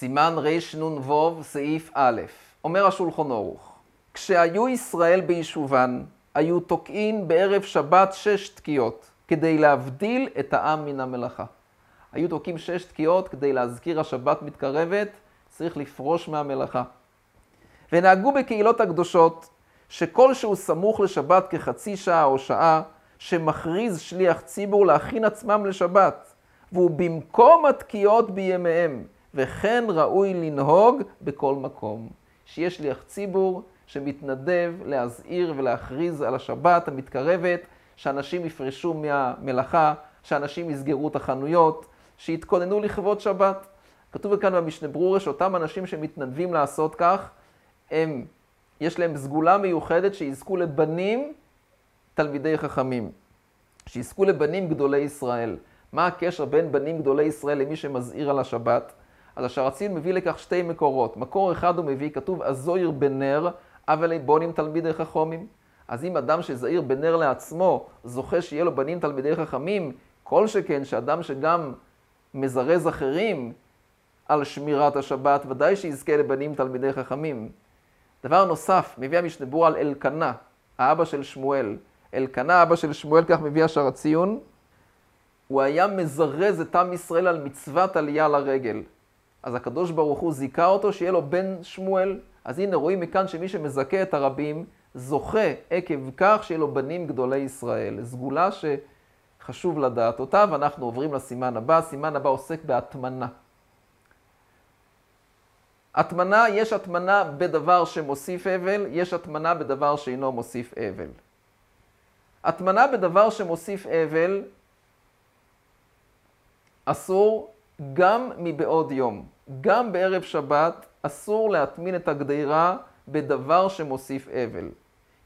סימן רנ"ו, סעיף א', אומר השולחון ערוך, כשהיו ישראל ביישובן, היו תוקעין בערב שבת שש תקיעות, כדי להבדיל את העם מן המלאכה. היו תוקעים שש תקיעות כדי להזכיר השבת מתקרבת, צריך לפרוש מהמלאכה. ונהגו בקהילות הקדושות, שכל שהוא סמוך לשבת כחצי שעה או שעה, שמכריז שליח ציבור להכין עצמם לשבת, והוא במקום התקיעות בימיהם, וכן ראוי לנהוג בכל מקום. שיש שליח ציבור שמתנדב להזהיר ולהכריז על השבת המתקרבת, שאנשים יפרשו מהמלאכה, שאנשים יסגרו את החנויות, שיתכוננו לכבוד שבת. כתוב כאן במשנה ברורה שאותם אנשים שמתנדבים לעשות כך, הם, יש להם סגולה מיוחדת שיזכו לבנים תלמידי חכמים, שיזכו לבנים גדולי ישראל. מה הקשר בין בנים גדולי ישראל למי שמזהיר על השבת? אז השרצין מביא לכך שתי מקורות. מקור אחד הוא מביא, כתוב הזויר בנר, אבל בונים תלמידי חכמים. אז אם אדם שזהיר בנר לעצמו, זוכה שיהיה לו בנים תלמידי חכמים, כל שכן שאדם שגם מזרז אחרים על שמירת השבת, ודאי שיזכה לבנים תלמידי חכמים. דבר נוסף, מביא המשנבור על אלקנה, האבא של שמואל. אלקנה, אבא של שמואל, כך מביא השער הציון, הוא היה מזרז את עם ישראל על מצוות עלייה לרגל. אז הקדוש ברוך הוא זיכה אותו שיהיה לו בן שמואל. אז הנה רואים מכאן שמי שמזכה את הרבים, זוכה עקב כך שיהיה לו בנים גדולי ישראל. סגולה שחשוב לדעת אותה, ואנחנו עוברים לסימן הבא. הסימן הבא עוסק בהטמנה. הטמנה, יש הטמנה בדבר שמוסיף אבל, יש הטמנה בדבר שאינו מוסיף אבל. הטמנה בדבר שמוסיף אבל אסור גם מבעוד יום. גם בערב שבת אסור להטמין את הגדירה בדבר שמוסיף אבל.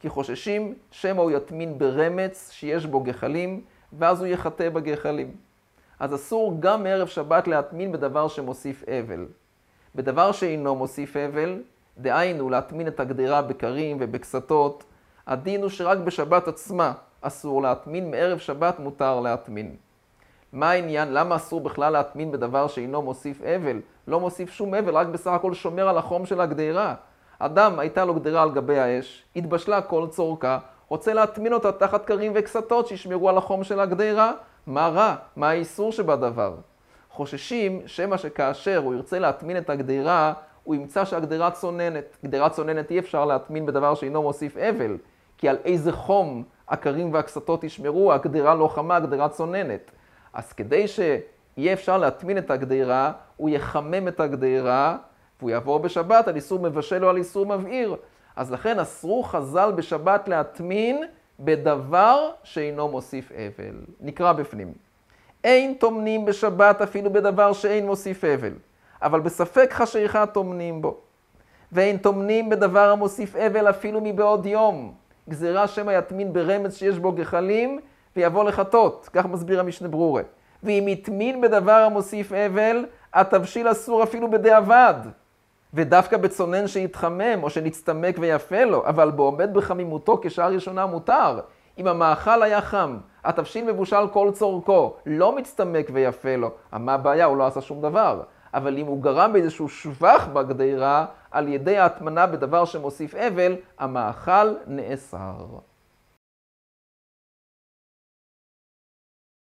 כי חוששים שמא הוא יטמין ברמץ שיש בו גחלים, ואז הוא יחטא בגחלים. אז אסור גם מערב שבת להטמין בדבר שמוסיף אבל. בדבר שאינו מוסיף אבל, דהיינו להטמין את הגדירה בקרים ובקסתות, הדין הוא שרק בשבת עצמה אסור להטמין, מערב שבת מותר להטמין. מה העניין? למה אסור בכלל להטמין בדבר שאינו מוסיף אבל? לא מוסיף שום אבל, רק בסך הכל שומר על החום של הגדירה. אדם, הייתה לו גדירה על גבי האש, התבשלה כל צורכה, רוצה להטמין אותה תחת קרים וקסתות שישמרו על החום של הגדירה. מה רע? מה האיסור שבדבר? חוששים שמא שכאשר הוא ירצה להטמין את הגדירה, הוא ימצא שהגדירה צוננת. גדירה צוננת אי אפשר להטמין בדבר שאינו מוסיף אבל, כי על איזה חום הקרים והקסתות ישמרו, הגדירה לא חמה, הגדירה צוננת. אז כדי שיהיה אפשר להטמין את הגדירה, הוא יחמם את הגדירה, והוא יעבור בשבת על איסור מבשל או על איסור מבעיר. אז לכן אסרו חז"ל בשבת להטמין בדבר שאינו מוסיף אבל. נקרא בפנים. אין טומנים בשבת אפילו בדבר שאין מוסיף אבל, אבל בספק חשיכה טומנים בו. ואין טומנים בדבר המוסיף אבל אפילו מבעוד יום. גזירה שמא יטמין ברמז שיש בו גחלים, ויבוא לחטות, כך מסביר המשנה ברורה. ואם הטמין בדבר המוסיף אבל, התבשיל אסור אפילו בדיעבד. ודווקא בצונן שיתחמם או שנצטמק ויפה לו, אבל בעומד בחמימותו כשעה ראשונה מותר. אם המאכל היה חם, התבשיל מבושל כל צורכו, לא מצטמק ויפה לו, מה הבעיה? הוא לא עשה שום דבר. אבל אם הוא גרם באיזשהו שבח בגדירה, על ידי ההטמנה בדבר שמוסיף אבל, המאכל נאסר.